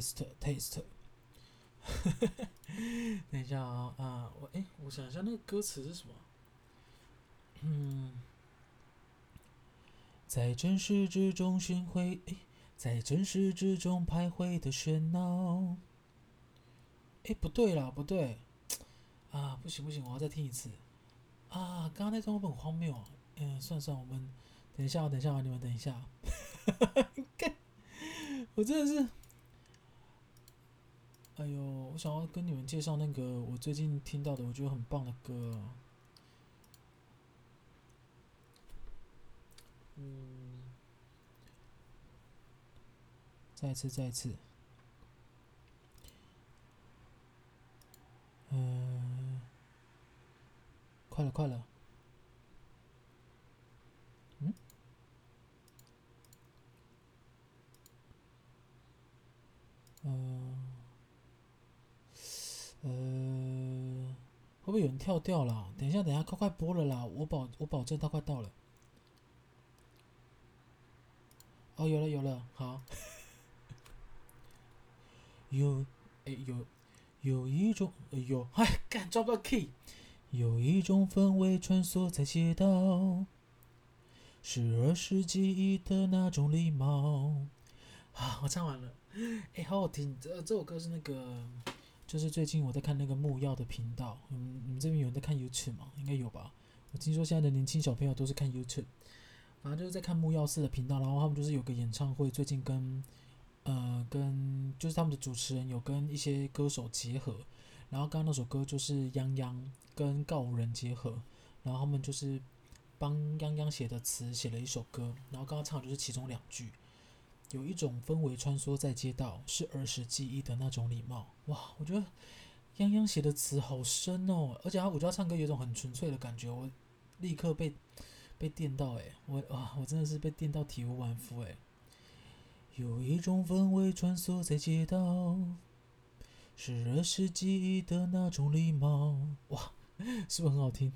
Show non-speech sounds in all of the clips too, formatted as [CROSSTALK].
taste taste。[LAUGHS] 等一下啊、啊，我哎，我想一下那个歌词是什么？嗯，在城市之中巡回，哎，在城市之中徘徊的喧闹。哎，不对啦，不对，啊，不行不行，我要再听一次。啊，刚刚那段会不会很荒谬啊？嗯，算算，我们等一下，等一下，你们等一下。[LAUGHS] 我真的是，哎呦，我想要跟你们介绍那个我最近听到的我觉得很棒的歌。嗯，再一次，再一次。嗯，快了，快了。嗯？嗯，呃，会不会有人跳掉了？等一下，等一下，快快播了啦！我保，我保证它快到了。哦，有了，有了，好。[LAUGHS] 有，哎，有。有一种，哎呦，哎，干，抓不到 key。有一种氛围穿梭在街道，是儿时记忆的那种礼貌。啊，我唱完了，哎，好好听。这这首歌是那个，就是最近我在看那个木曜的频道。嗯，你们这边有人在看 YouTube 吗？应该有吧。我听说现在的年轻小朋友都是看 YouTube，反正就是在看木曜四的频道。然后他们就是有个演唱会，最近跟。呃，跟就是他们的主持人有跟一些歌手结合，然后刚刚那首歌就是泱泱跟告五人结合，然后他们就是帮泱泱写的词写了一首歌，然后刚刚唱的就是其中两句，有一种氛围穿梭在街道，是儿时记忆的那种礼貌。哇，我觉得泱泱写的词好深哦，而且他我觉得他唱歌有种很纯粹的感觉，我立刻被被电到诶，我哇，我真的是被电到体无完肤诶。有一种氛围穿梭在街道，是儿时记忆的那种礼貌。哇，是不是很好听？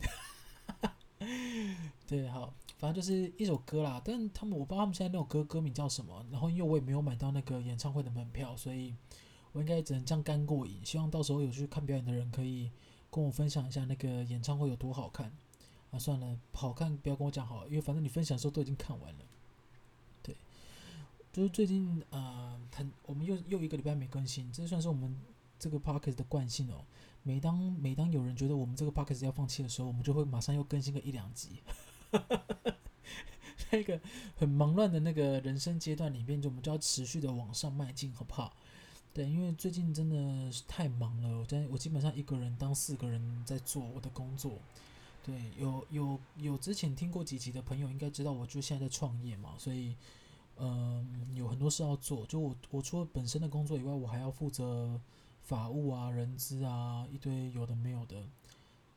[LAUGHS] 对，好，反正就是一首歌啦。但他们我不知道他们现在那首歌歌名叫什么。然后因为我也没有买到那个演唱会的门票，所以我应该只能这样干过瘾。希望到时候有去看表演的人可以跟我分享一下那个演唱会有多好看。啊，算了，好看不要跟我讲好了，因为反正你分享的时候都已经看完了。对就是最近呃，很我们又又一个礼拜没更新，这算是我们这个 podcast 的惯性哦。每当每当有人觉得我们这个 podcast 要放弃的时候，我们就会马上又更新个一两集。[LAUGHS] 那个很忙乱的那个人生阶段里面，就我们就要持续的往上迈进，好不好？对，因为最近真的是太忙了，我在我基本上一个人当四个人在做我的工作。对，有有有之前听过几集的朋友应该知道，我就现在在创业嘛，所以。嗯，有很多事要做。就我，我除了本身的工作以外，我还要负责法务啊、人资啊，一堆有的没有的。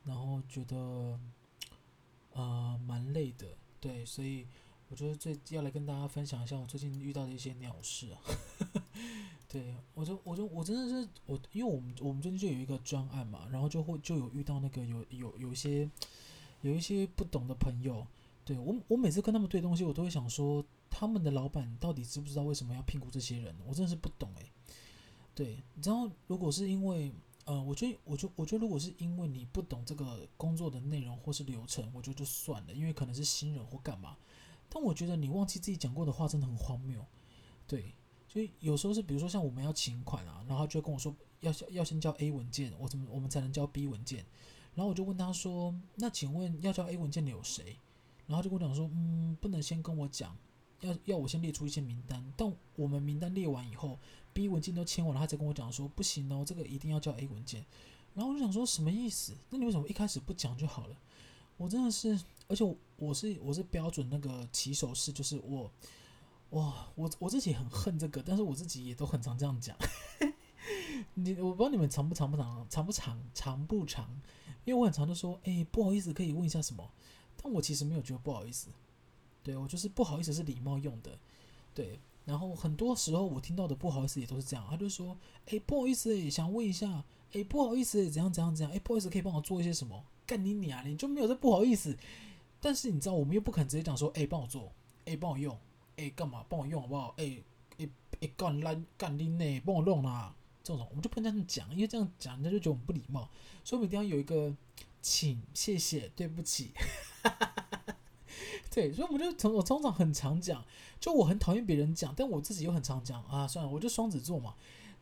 然后觉得，呃，蛮累的。对，所以我觉得最要来跟大家分享一下我最近遇到的一些鸟事啊。[LAUGHS] 对，我就，我就，我真的是我，因为我们我们最近就有一个专案嘛，然后就会就有遇到那个有有有一些有一些不懂的朋友。对我，我每次跟他们对东西，我都会想说。他们的老板到底知不知道为什么要聘雇这些人？我真的是不懂诶。对，你知道，如果是因为，呃，我觉得，我觉得，我觉得，如果是因为你不懂这个工作的内容或是流程，我觉得就算了，因为可能是新人或干嘛。但我觉得你忘记自己讲过的话，真的很荒谬。对，所以有时候是，比如说像我们要请款啊，然后就跟我说要要先交 A 文件，我怎么我们才能交 B 文件？然后我就问他说，那请问要交 A 文件的有谁？然后就跟我讲说，嗯，不能先跟我讲。要要我先列出一些名单，但我们名单列完以后，B 文件都签完了，他才跟我讲说不行哦，这个一定要交 A 文件。然后我就想说什么意思？那你为什么一开始不讲就好了？我真的是，而且我，是我是标准那个起手式，就是我哇，我我自己很恨这个，但是我自己也都很常这样讲。[LAUGHS] 你我不知道你们长不长不长，长不长长不长，因为我很常就说，哎，不好意思，可以问一下什么？但我其实没有觉得不好意思。对，我就是不好意思，是礼貌用的。对，然后很多时候我听到的不好意思也都是这样，他就说：“哎，不好意思，想问一下，哎，不好意思，怎样怎样怎样？哎，不好意思，可以帮我做一些什么？干你娘，你就没有这不好意思。但是你知道，我们又不肯直接讲说：哎，帮我做，哎，帮我用，哎，干嘛？帮我用好不好？哎，哎一干烂干你呢，帮我弄啦，这种我们就不能这样讲，因为这样讲人家就觉得我们不礼貌，所以我们一定要有一个请、谢谢、对不起。对，所以我们就从我通常很常讲，就我很讨厌别人讲，但我自己又很常讲啊，算了，我就双子座嘛，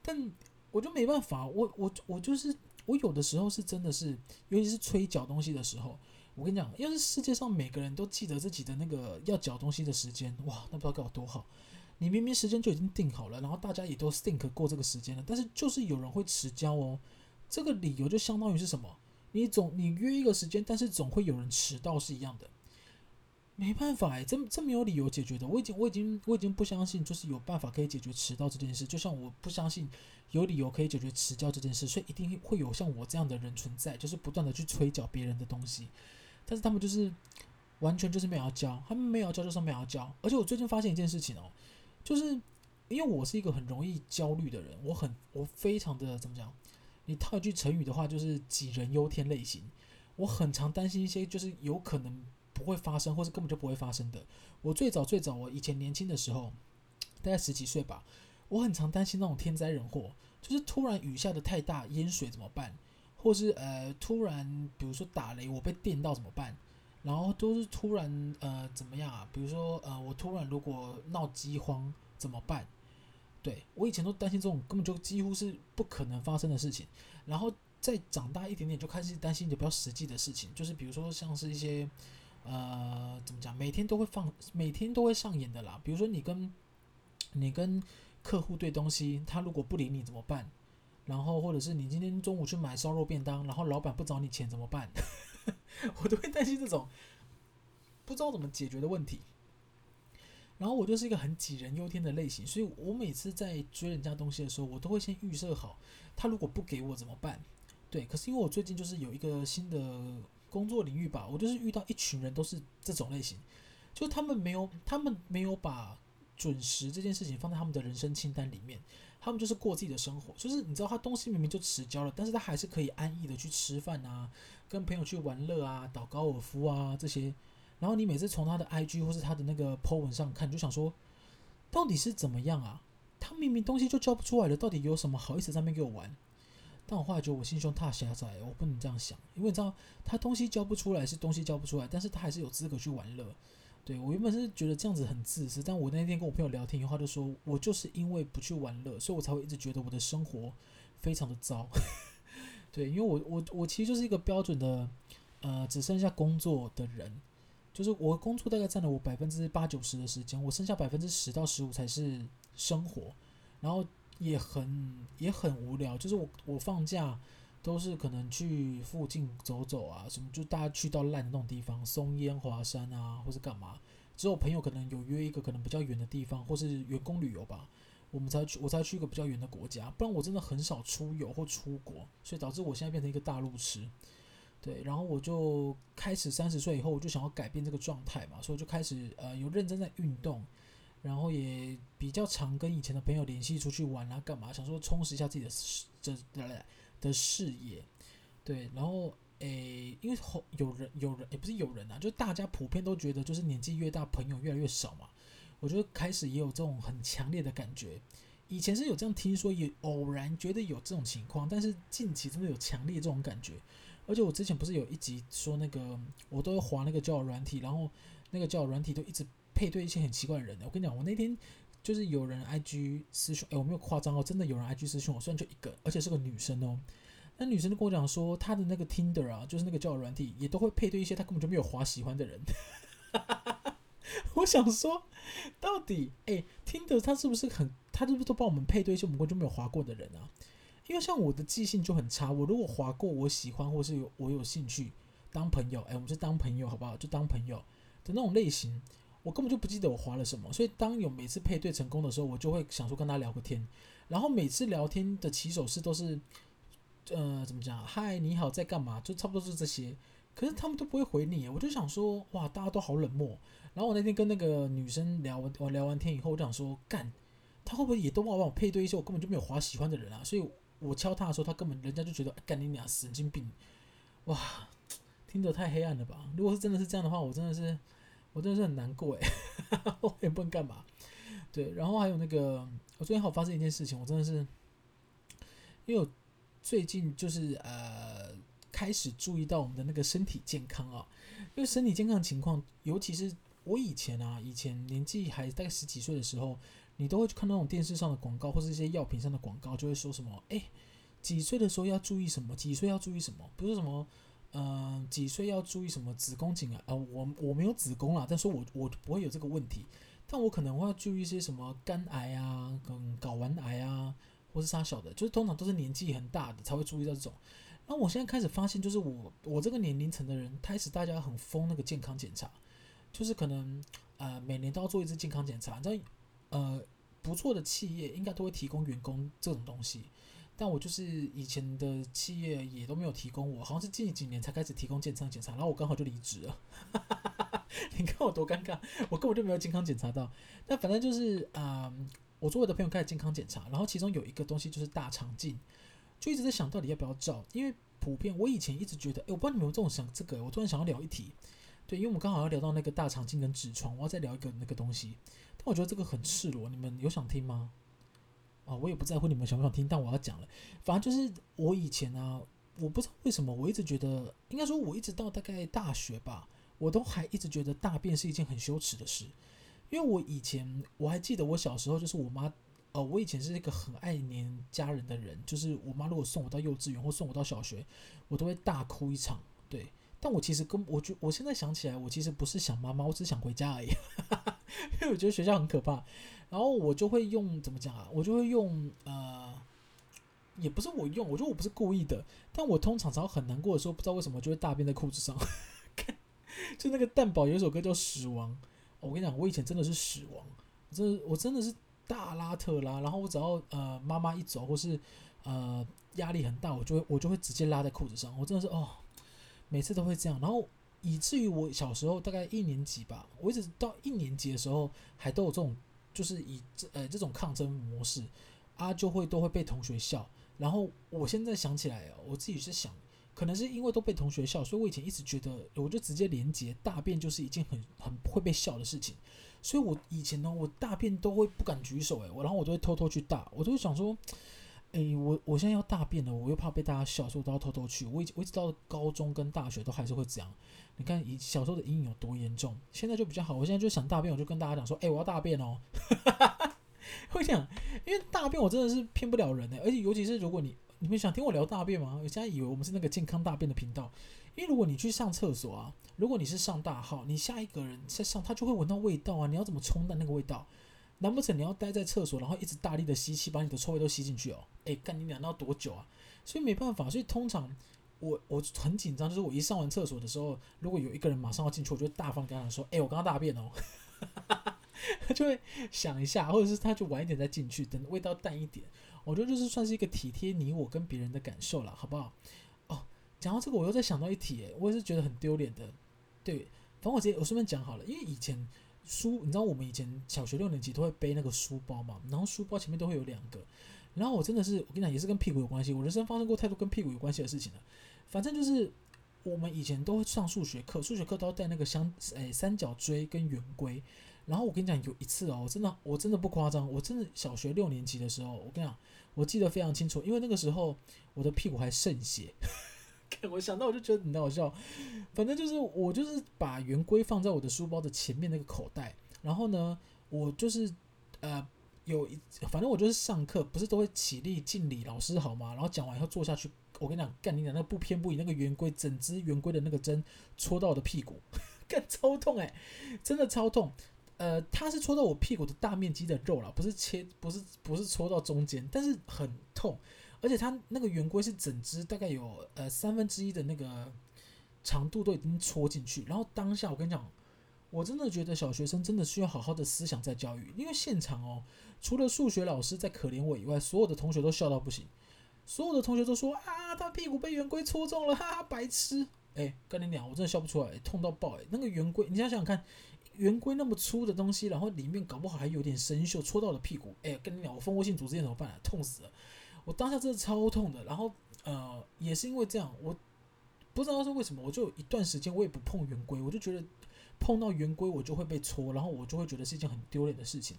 但我就没办法，我我我就是我有的时候是真的是，尤其是催缴东西的时候，我跟你讲，要是世界上每个人都记得自己的那个要缴东西的时间，哇，那不知道该有多好。你明明时间就已经定好了，然后大家也都 think 过这个时间了，但是就是有人会迟交哦，这个理由就相当于是什么？你总你约一个时间，但是总会有人迟到是一样的。没办法哎，这这没有理由解决的。我已经我已经我已经不相信，就是有办法可以解决迟到这件事。就像我不相信有理由可以解决迟交这件事，所以一定会有像我这样的人存在，就是不断的去催缴别人的东西。但是他们就是完全就是没有要交，他们没有要交就是没有要交。而且我最近发现一件事情哦，就是因为我是一个很容易焦虑的人，我很我非常的怎么讲？你套一句成语的话，就是杞人忧天类型。我很常担心一些就是有可能。不会发生，或是根本就不会发生的。我最早最早，我以前年轻的时候，大概十几岁吧，我很常担心那种天灾人祸，就是突然雨下的太大，淹水怎么办？或是呃，突然比如说打雷，我被电到怎么办？然后都是突然呃怎么样啊？比如说呃，我突然如果闹饥荒怎么办？对，我以前都担心这种根本就几乎是不可能发生的事情。然后再长大一点点，就开始担心一些比较实际的事情，就是比如说像是一些。呃，怎么讲？每天都会放，每天都会上演的啦。比如说，你跟你跟客户对东西，他如果不理你怎么办？然后，或者是你今天中午去买烧肉便当，然后老板不找你钱怎么办？[LAUGHS] 我都会担心这种不知道怎么解决的问题。然后我就是一个很杞人忧天的类型，所以我每次在追人家东西的时候，我都会先预设好，他如果不给我怎么办？对，可是因为我最近就是有一个新的。工作领域吧，我就是遇到一群人都是这种类型，就他们没有，他们没有把准时这件事情放在他们的人生清单里面，他们就是过自己的生活，就是你知道他东西明明就迟交了，但是他还是可以安逸的去吃饭啊，跟朋友去玩乐啊，打高尔夫啊这些，然后你每次从他的 IG 或是他的那个 po 文上看，就想说，到底是怎么样啊？他明明东西就交不出来了，到底有什么好意思在那边给我玩？但我后来觉得我心胸太狭窄，我不能这样想，因为你知道他东西交不出来是东西交不出来，但是他还是有资格去玩乐。对，我原本是觉得这样子很自私，但我那天跟我朋友聊天以后，他就说我就是因为不去玩乐，所以我才会一直觉得我的生活非常的糟。[LAUGHS] 对，因为我我我其实就是一个标准的呃只剩下工作的人，就是我工作大概占了我百分之八九十的时间，我剩下百分之十到十五才是生活，然后。也很也很无聊，就是我我放假都是可能去附近走走啊，什么就大家去到烂的那种地方，松烟华山啊，或是干嘛。只有朋友可能有约一个可能比较远的地方，或是员工旅游吧，我们才去，我才去一个比较远的国家。不然我真的很少出游或出国，所以导致我现在变成一个大路痴。对，然后我就开始三十岁以后，我就想要改变这个状态嘛，所以就开始呃有认真在运动。然后也比较常跟以前的朋友联系，出去玩啊，干嘛？想说充实一下自己的视这的的视野，对。然后诶，因为后有人有人也不是有人啊，就大家普遍都觉得，就是年纪越大，朋友越来越少嘛。我就开始也有这种很强烈的感觉。以前是有这样听说，也偶然觉得有这种情况，但是近期真的有强烈这种感觉。而且我之前不是有一集说那个，我都会滑那个交友软体，然后那个交友软体都一直。配对一些很奇怪的人，我跟你讲，我那天就是有人 IG 私讯，哎，我没有夸张哦，真的有人 IG 私讯我，虽然就一个，而且是个女生哦。那女生就跟我讲说，她的那个 Tinder 啊，就是那个交友软体，也都会配对一些她根本就没有滑喜欢的人。[LAUGHS] 我想说，到底哎，Tinder 它是不是很，它是不是都帮我们配对一些我们根本就没有滑过的人啊？因为像我的记性就很差，我如果划过我喜欢或是有我有兴趣当朋友，哎，我们就当朋友好不好？就当朋友的那种类型。我根本就不记得我划了什么，所以当有每次配对成功的时候，我就会想说跟他聊个天，然后每次聊天的起手式都是，呃，怎么讲？嗨，你好，在干嘛？就差不多是这些。可是他们都不会回你，我就想说，哇，大家都好冷漠。然后我那天跟那个女生聊完，我聊完天以后，我就想说，干，他会不会也都帮我配对一些我根本就没有滑喜欢的人啊？所以我敲他的时候，他根本人家就觉得，干你俩神经病，哇，听得太黑暗了吧？如果是真的是这样的话，我真的是。我真的是很难过哎，[LAUGHS] 我也不能干嘛。对，然后还有那个，我最近好发生一件事情，我真的是，因为我最近就是呃开始注意到我们的那个身体健康啊，因为身体健康情况，尤其是我以前啊，以前年纪还大概十几岁的时候，你都会去看那种电视上的广告，或是一些药品上的广告，就会说什么，哎，几岁的时候要注意什么？几岁要注意什么？不是什么。嗯、几岁要注意什么子宫颈癌？啊，我我没有子宫啦，但是我我不会有这个问题，但我可能会要注意一些什么肝癌啊、跟睾丸癌啊，或是啥小的，就是通常都是年纪很大的才会注意到这种。那我现在开始发现，就是我我这个年龄层的人，开始大家很疯那个健康检查，就是可能呃每年都要做一次健康检查，你知道，呃不错的企业应该都会提供员工这种东西。但我就是以前的企业也都没有提供我，好像是近几年才开始提供健康检查，然后我刚好就离职了，[LAUGHS] 你看我多尴尬，我根本就没有健康检查到。但反正就是啊、嗯，我周围的朋友开始健康检查，然后其中有一个东西就是大肠镜，就一直在想到底要不要照，因为普遍我以前一直觉得，诶，我不知道你们有没有这种想这个，我突然想要聊一题，对，因为我们刚好要聊到那个大肠镜跟痔疮，我要再聊一个那个东西，但我觉得这个很赤裸，你们有想听吗？啊、我也不在乎你们想不想听，但我要讲了。反正就是我以前啊，我不知道为什么，我一直觉得，应该说，我一直到大概大学吧，我都还一直觉得大便是一件很羞耻的事。因为我以前我还记得，我小时候就是我妈，呃，我以前是一个很爱黏家人的人，就是我妈如果送我到幼稚园或送我到小学，我都会大哭一场。对，但我其实跟我觉，我现在想起来，我其实不是想妈妈，我只是想回家而已，[LAUGHS] 因为我觉得学校很可怕。然后我就会用怎么讲啊？我就会用呃，也不是我用，我觉得我不是故意的。但我通常只要很难过的时候，不知道为什么就会大便在裤子上。[LAUGHS] 就那个蛋堡有一首歌叫《死亡》，我跟你讲，我以前真的是死亡，真的我真的是大拉特拉。然后我只要呃妈妈一走，或是呃压力很大，我就会我就会直接拉在裤子上。我真的是哦，每次都会这样。然后以至于我小时候大概一年级吧，我一直到一年级的时候还都有这种。就是以这呃这种抗争模式啊，就会都会被同学笑。然后我现在想起来，我自己是想，可能是因为都被同学笑，所以我以前一直觉得，我就直接连接大便就是一件很很会被笑的事情。所以我以前呢，我大便都会不敢举手，诶，我然后我都会偷偷去大，我都会想说，诶，我我现在要大便了，我又怕被大家笑，所以我都要偷偷去。我一我一直到高中跟大学都还是会这样。你看，以小时候的阴影有多严重，现在就比较好。我现在就想大便，我就跟大家讲说：“哎、我要大便哦。[LAUGHS] ”会讲，因为大便我真的是骗不了人的，而且尤其是如果你你们想听我聊大便吗？我现在以为我们是那个健康大便的频道，因为如果你去上厕所啊，如果你是上大号，你下一个人在上，他就会闻到味道啊。你要怎么冲淡那个味道？难不成你要待在厕所，然后一直大力的吸气，把你的臭味都吸进去哦？哎、欸，干你娘，那要多久啊？所以没办法，所以通常。我我很紧张，就是我一上完厕所的时候，如果有一个人马上要进去，我就大方跟他说：“哎、欸，我刚刚大便哦。[LAUGHS] ”他就会想一下，或者是他就晚一点再进去，等味道淡一点。我觉得就是算是一个体贴你我跟别人的感受了，好不好？哦，讲到这个，我又在想到一题，我也是觉得很丢脸的。对，反正我直接我顺便讲好了，因为以前书，你知道我们以前小学六年级都会背那个书包嘛，然后书包前面都会有两个。然后我真的是，我跟你讲，也是跟屁股有关系。我人生发生过太多跟屁股有关系的事情了。反正就是我们以前都会上数学课，数学课都要带那个相诶三角锥跟圆规。然后我跟你讲，有一次哦，我真的我真的不夸张，我真的小学六年级的时候，我跟你讲，我记得非常清楚，因为那个时候我的屁股还渗血。我想到我就觉得很好笑。反正就是我就是把圆规放在我的书包的前面那个口袋，然后呢，我就是呃。有一，反正我就是上课，不是都会起立敬礼，老师好吗？然后讲完以后坐下去，我跟你讲，干你讲那不偏不倚，那个圆规，整支圆规的那个针戳到我的屁股，[LAUGHS] 干超痛哎、真的超痛。呃，它是戳到我屁股的大面积的肉了，不是切，不是不是戳到中间，但是很痛。而且它那个圆规是整只，大概有呃三分之一的那个长度都已经戳进去。然后当下我跟你讲，我真的觉得小学生真的需要好好的思想在教育，因为现场哦。除了数学老师在可怜我以外，所有的同学都笑到不行。所有的同学都说啊，他屁股被圆规戳中了，哈哈，白痴！哎、跟你讲，我真的笑不出来，痛到爆！哎，那个圆规，你想想看，圆规那么粗的东西，然后里面搞不好还有点生锈，戳到了屁股。哎、跟你讲，我蜂窝性组织炎怎么办？痛死了！我当下真的超痛的。然后呃，也是因为这样，我不知道是为什么，我就有一段时间我也不碰圆规，我就觉得碰到圆规我就会被戳，然后我就会觉得是一件很丢脸的事情。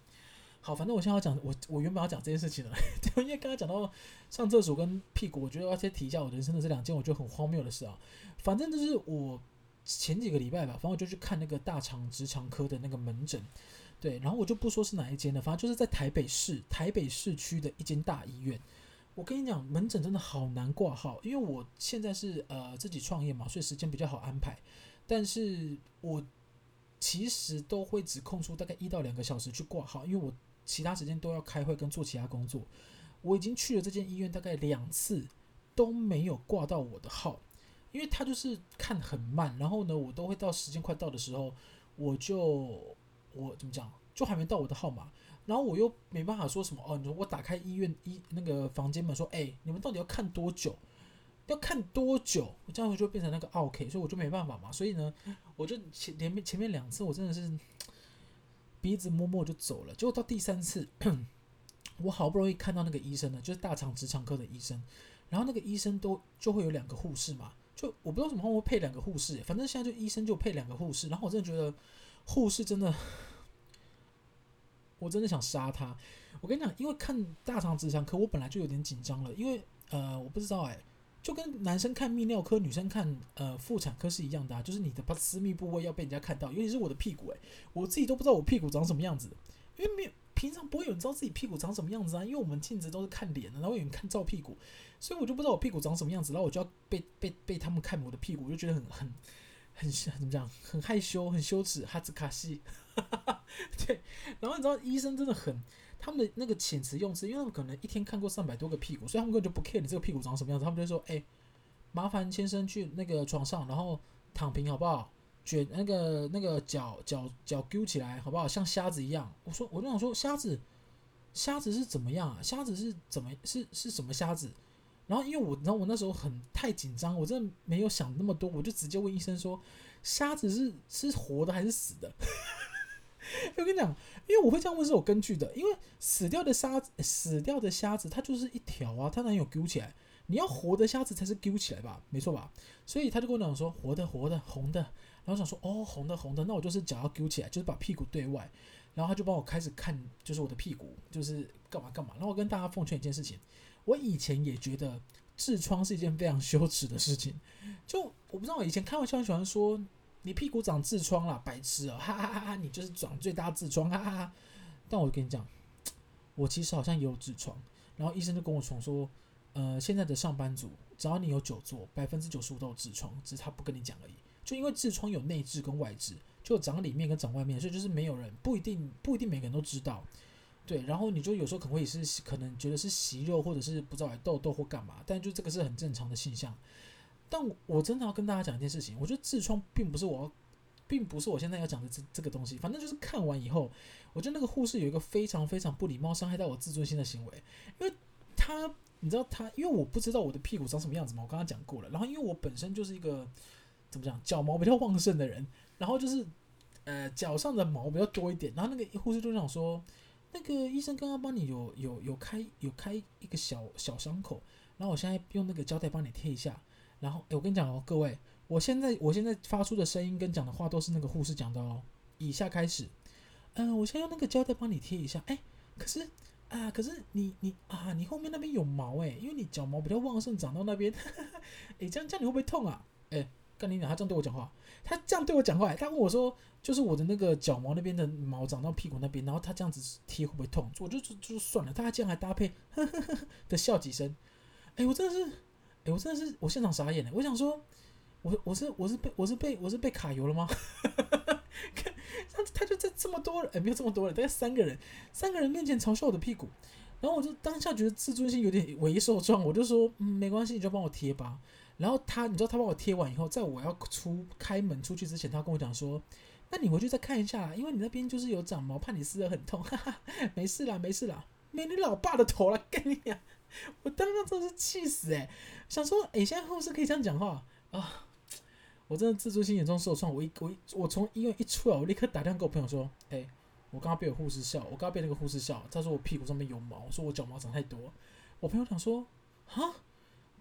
好，反正我现在要讲，我我原本要讲这件事情了，[LAUGHS] 因为刚刚讲到上厕所跟屁股，我觉得要先提一下我人生的这两件我觉得很荒谬的事啊。反正就是我前几个礼拜吧，反正我就去看那个大肠直肠科的那个门诊，对，然后我就不说是哪一间了，反正就是在台北市台北市区的一间大医院。我跟你讲，门诊真的好难挂号，因为我现在是呃自己创业嘛，所以时间比较好安排，但是我其实都会只空出大概一到两个小时去挂号，因为我。其他时间都要开会跟做其他工作，我已经去了这间医院大概两次都没有挂到我的号，因为他就是看很慢，然后呢，我都会到时间快到的时候，我就我怎么讲，就还没到我的号码，然后我又没办法说什么哦，你说我打开医院医那个房间门说，哎，你们到底要看多久？要看多久？我这样子就变成那个 OK，所以我就没办法嘛，所以呢，我就前前面前面两次我真的是。[TSK] 鼻子摸摸就走了，结果到第三次，[CLEARS THROAT] 我好不容易看到那个医生呢，就是大肠直肠科的医生，然后那个医生都就会有两个护士嘛，就我不知道怎么会配两个护士，反正现在就医生就配两个护士，然后我真的觉得护士真的，我真的想杀他。我跟你讲，因为看大肠直肠科，我本来就有点紧张了，因为呃，我不知道哎。就跟男生看泌尿科，女生看呃妇产科是一样的啊，就是你的私密部位要被人家看到，尤其是我的屁股，诶，我自己都不知道我屁股长什么样子，因为没有平常不会有人知道自己屁股长什么样子啊，因为我们镜子都是看脸的，然后有人看照屁股，所以我就不知道我屁股长什么样子，然后我就要被被被他们看我的屁股，我就觉得很很很怎么讲，很害羞，很羞耻，哈兹卡西，[LAUGHS] 对，然后你知道医生真的很。他们的那个遣词用词，因为他们可能一天看过上百多个屁股，所以他们根本就不 care 你这个屁股长什么样子。他们就说：“哎、麻烦先生去那个床上，然后躺平好不好？卷那个那个脚脚脚揪起来好不好？像瞎子一样。”我说：“我就想说，瞎子，瞎子是怎么样啊？瞎子是怎么是是什么瞎子？”然后因为我，然后我那时候很太紧张，我真的没有想那么多，我就直接问医生说：“瞎子是是活的还是死的？” [LAUGHS] 我跟你讲，因为我会这样问是有根据的，因为死掉的虾子，死掉的虾子，它就是一条啊，它哪有揪起来？你要活的虾子才是揪起来吧，没错吧？所以他就跟我讲说，活的活的红的，然后想说哦，红的红的，那我就是脚要揪起来，就是把屁股对外，然后他就帮我开始看，就是我的屁股，就是干嘛干嘛。然后我跟大家奉劝一件事情，我以前也觉得痔疮是一件非常羞耻的事情，就我不知道，我以前开玩笑喜欢说。你屁股长痔疮了，白痴哦！哈哈哈哈！你就是长最大痔疮，哈哈哈！但我跟你讲，我其实好像也有痔疮。然后医生就跟我讲说，呃，现在的上班族，只要你有久坐，百分之九十五都有痔疮，只是他不跟你讲而已。就因为痔疮有内痔跟外痔，就长里面跟长外面，所以就是没有人不一定不一定每个人都知道。对，然后你就有时候可能会是可能觉得是息肉，或者是不知道痘痘或干嘛，但就这个是很正常的现象。但我真的要跟大家讲一件事情，我觉得痔疮并不是我，并不是我现在要讲的这这个东西。反正就是看完以后，我觉得那个护士有一个非常非常不礼貌、伤害到我自尊心的行为，因为他，你知道他，因为我不知道我的屁股长什么样子嘛，我刚刚讲过了。然后因为我本身就是一个怎么讲，脚毛比较旺盛的人，然后就是呃脚上的毛比较多一点。然后那个护士就想说，那个医生刚刚帮你有有有开有开一个小小伤口，然后我现在用那个胶带帮你贴一下。然后，诶，我跟你讲哦，各位，我现在我现在发出的声音跟讲的话都是那个护士讲的哦。以下开始，嗯、呃，我先用那个胶带帮你贴一下。诶，可是啊、可是你你啊，你后面那边有毛诶，因为你脚毛比较旺盛，长到那边。[LAUGHS] 诶，这样这样你会不会痛啊？诶，跟你讲，他这样对我讲话，他这样对我讲话，他问我说，就是我的那个脚毛那边的毛长到屁股那边，然后他这样子贴会不会痛？我就就就算了，他竟然还搭配呵呵呵的笑几声。诶，我真的是。欸、我真的是我现场傻眼了，我想说，我我是我是被我是被我是被卡油了吗？看他他就在这么多人，哎、没有这么多人，大概三个人，三个人面前嘲笑我的屁股，然后我就当下觉得自尊心有点为受创，我就说，嗯，没关系，你就帮我贴吧。然后他，你知道他帮我贴完以后，在我要出开门出去之前，他跟我讲说，那你回去再看一下，因为你那边就是有长毛，怕你撕得很痛，哈 [LAUGHS] 哈，没事啦，没事啦，没你老爸的头了，跟你讲。我当时真的是气死诶，想说诶，现在护士可以这样讲话啊！我真的自尊心严重受创。我一我一我从医院一出来，我立刻打电话给我朋友说：“诶，我刚刚被有护士笑，我刚刚被那个护士笑。他说我屁股上面有毛，说我脚毛长太多。”我朋友讲说：“啊，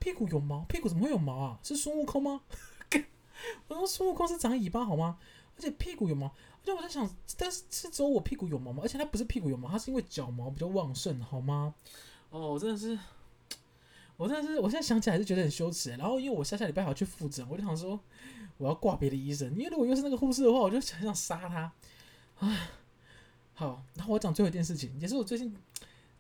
屁股有毛？屁股怎么会有毛啊？是孙悟空吗？” [LAUGHS] 我说：“孙悟空是长尾巴好吗？”而且屁股有毛。而且我在想，但是是只有我屁股有毛吗？而且它不是屁股有毛，它是因为脚毛比较旺盛，好吗？哦，我真的是，我真的是，我现在想起来还是觉得很羞耻。然后因为我下下礼拜还要去复诊，我就想说我要挂别的医生，因为如果又是那个护士的话，我就很想杀他。啊，好，然后我讲最后一件事情，也是我最近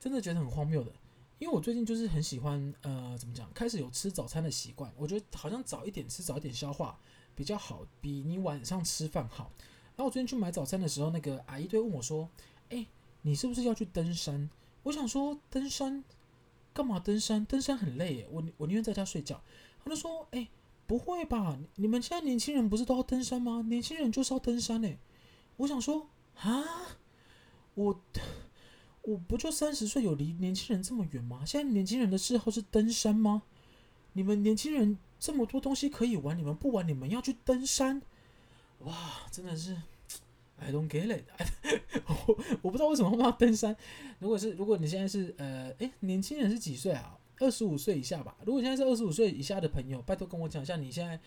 真的觉得很荒谬的。因为我最近就是很喜欢，呃，怎么讲？开始有吃早餐的习惯。我觉得好像早一点吃，早一点消化比较好，比你晚上吃饭好。然后我最近去买早餐的时候，那个阿姨就问我说：“哎，你是不是要去登山？”我想说：“登山干嘛？登山？登山很累耶，我我宁愿在家睡觉。”他就说：“哎，不会吧？你们现在年轻人不是都要登山吗？年轻人就是要登山呢。”我想说：“啊，我。”我不就三十岁，有离年轻人这么远吗？现在年轻人的嗜好是登山吗？你们年轻人这么多东西可以玩，你们不玩，你们要去登山？哇，真的是，I don't get it。[LAUGHS] 我我不知道为什么会要登山。如果是如果你现在是呃，诶，年轻人是几岁啊？二十五岁以下吧。如果现在是二十五岁以下的朋友，拜托跟我讲一下，你现在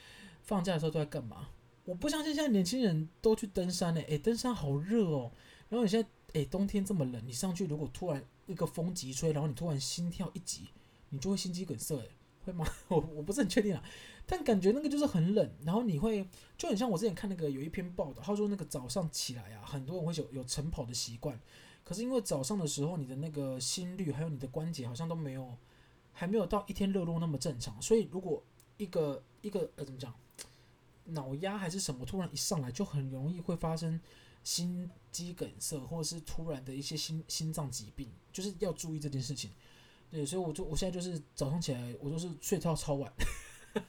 放假的时候都在干嘛？我不相信现在年轻人都去登山呢。诶，登山好热哦。然后你现在。诶，冬天这么冷，你上去如果突然一个风急吹，然后你突然心跳一急，你就会心肌梗塞，会吗？[LAUGHS] 我我不是很确定啊，但感觉那个就是很冷，然后你会就很像我之前看那个有一篇报道，他说那个早上起来啊，很多人会有有晨跑的习惯，可是因为早上的时候你的那个心率还有你的关节好像都没有还没有到一天热络那么正常，所以如果一个一个呃怎么讲，脑压还是什么突然一上来，就很容易会发生。心肌梗塞，或者是突然的一些心心脏疾病，就是要注意这件事情。对，所以我就我现在就是早上起来，我都是睡到超晚，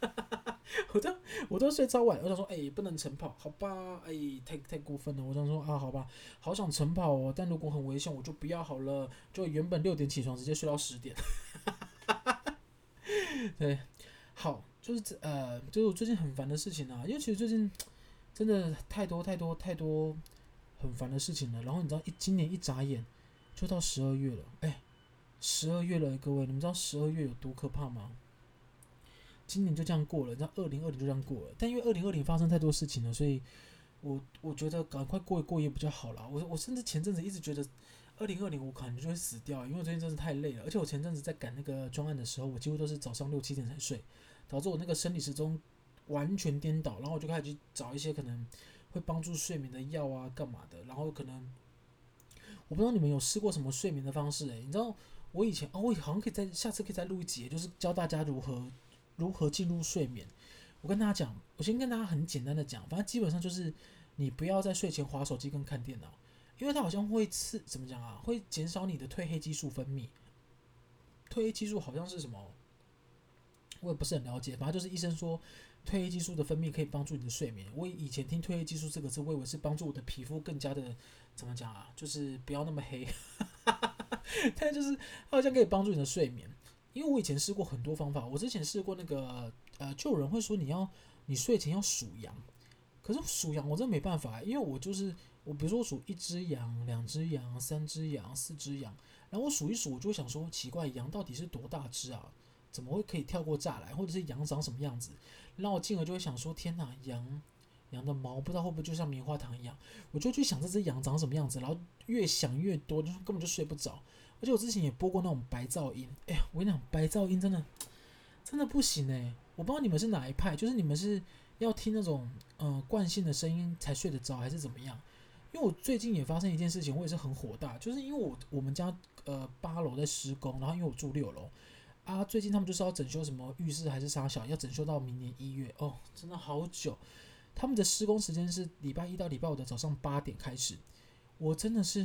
[LAUGHS] 我都我都睡超晚。我想说，哎、不能晨跑，好吧？哎、太太过分了。我想说啊，好吧，好想晨跑哦，但如果很危险，我就不要好了。就原本六点起床，直接睡到十点。[LAUGHS] 对，好，就是这呃，就是我最近很烦的事情啊，因为其实最近真的太多太多太多。很烦的事情了，然后你知道一今年一眨眼就到十二月了，哎，十二月了，各位，你们知道十二月有多可怕吗？今年就这样过了，你知道二零二零就这样过了，但因为二零二零发生太多事情了，所以我我觉得赶快过一过也比较好啦。我我甚至前阵子一直觉得二零二零我可能就会死掉，因为最近真的太累了，而且我前阵子在赶那个专案的时候，我几乎都是早上六七点才睡，导致我那个生理时钟完全颠倒，然后我就开始去找一些可能。会帮助睡眠的药啊，干嘛的？然后可能我不知道你们有试过什么睡眠的方式诶、你知道我以前哦，我好像可以在下次可以再录一集，就是教大家如何如何进入睡眠。我跟大家讲，我先跟大家很简单的讲，反正基本上就是你不要在睡前划手机跟看电脑，因为它好像会刺，怎么讲啊？会减少你的褪黑激素分泌。褪黑激素好像是什么？我也不是很了解，反正就是医生说。褪黑激素的分泌可以帮助你的睡眠。我以前听褪黑激素这个字，我以为是帮助我的皮肤更加的怎么讲啊？就是不要那么黑。[LAUGHS] 但就是好像可以帮助你的睡眠，因为我以前试过很多方法。我之前试过那个呃，就有人会说你要你睡前要数羊，可是数羊我真的没办法，因为我就是我比如说我数一只羊、两只羊、三只羊、四只羊，然后我数一数，我就想说奇怪，羊到底是多大只啊？怎么会可以跳过栅栏，或者是羊长什么样子？让我进而就会想说：天哪，羊羊的毛不知道会不会就像棉花糖一样？我就去想这只羊长什么样子，然后越想越多，就根本就睡不着。而且我之前也播过那种白噪音，哎呀，我跟你讲，白噪音真的真的不行哎！我不知道你们是哪一派，就是你们是要听那种嗯惯性的声音才睡得着，还是怎么样？因为我最近也发生一件事情，我也是很火大，就是因为我我们家呃八楼在施工，然后因为我住六楼。啊，最近他们就是要整修什么浴室还是啥小，要整修到明年一月哦，真的好久。他们的施工时间是礼拜一到礼拜五的早上八点开始。我真的是，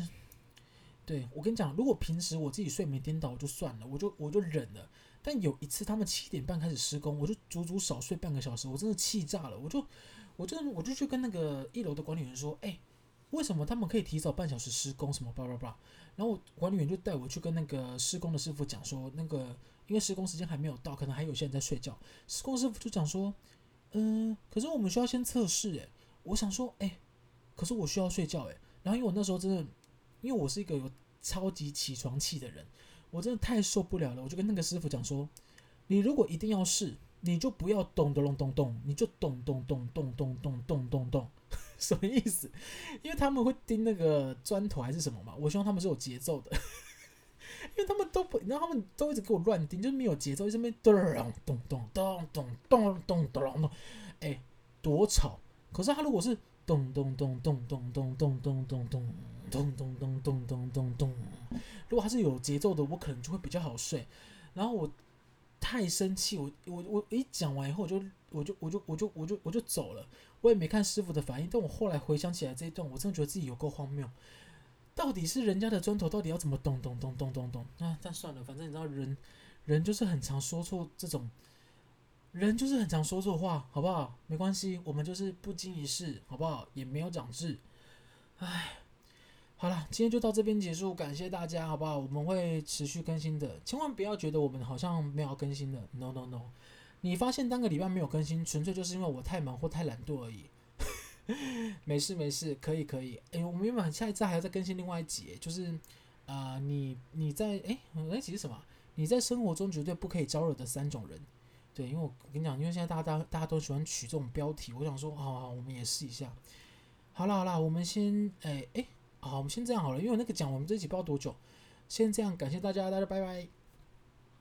对，我跟你讲，如果平时我自己睡眠颠倒就算了，我就我就忍了。但有一次他们七点半开始施工，我就足足少睡半个小时，我真的气炸了。我就我就我就去跟那个一楼的管理员说，哎，为什么他们可以提早半小时施工？什么叭叭叭。然后管理员就带我去跟那个施工的师傅讲说，那个。因为施工时间还没有到，可能还有些人在睡觉。施工师傅就讲说：“嗯、可是我们需要先测试。”诶，我想说：“诶，可是我需要睡觉。”诶，然后因为我那时候真的，因为我是一个有超级起床气的人，我真的太受不了了。我就跟那个师傅讲说：“你如果一定要试，你就不要咚咚咚咚咚，你就咚咚咚咚咚咚咚咚咚。[LAUGHS] ”什么意思？因为他们会钉那个砖头还是什么嘛？我希望他们是有节奏的，因为他们都不，然后他们都一直给我乱钉，就是没有节奏，一直没咚咚咚咚咚咚咚咚咚，哎，多吵！可是他如果是咚咚咚咚咚咚咚咚咚咚咚咚咚咚咚咚咚，如果他是有节奏的，我可能就会比较好睡。然后我太生气，我我我一讲完以后，我就我就我就我就我就我就走了。我也没看师傅的反应，但我后来回想起来这一段，我真的觉得自己有够荒谬。到底是人家的砖头，到底要怎么咚咚咚咚咚咚？啊，但算了，反正你知道人，人就是很常说错这种，人就是很常说错话，好不好？没关系，我们就是不经一事，好不好？也没有长智。唉，好了，今天就到这边结束，感谢大家，好不好？我们会持续更新的，千万不要觉得我们好像没有更新的，no no no。你发现单个礼拜没有更新，纯粹就是因为我太忙或太懒惰而已。[LAUGHS] 没事没事，可以可以。哎，我们原本下一次还要再更新另外一集，就是啊、你你在哎那集是什么？你在生活中绝对不可以招惹的三种人。对，因为我跟你讲，因为现在大家大家都喜欢取这种标题，我想说，好好，我们也试一下。好了好了，我们先哎哎，好，我们先这样好了，因为那个讲我们这一集不知道多久，先这样，感谢大家，大家拜拜。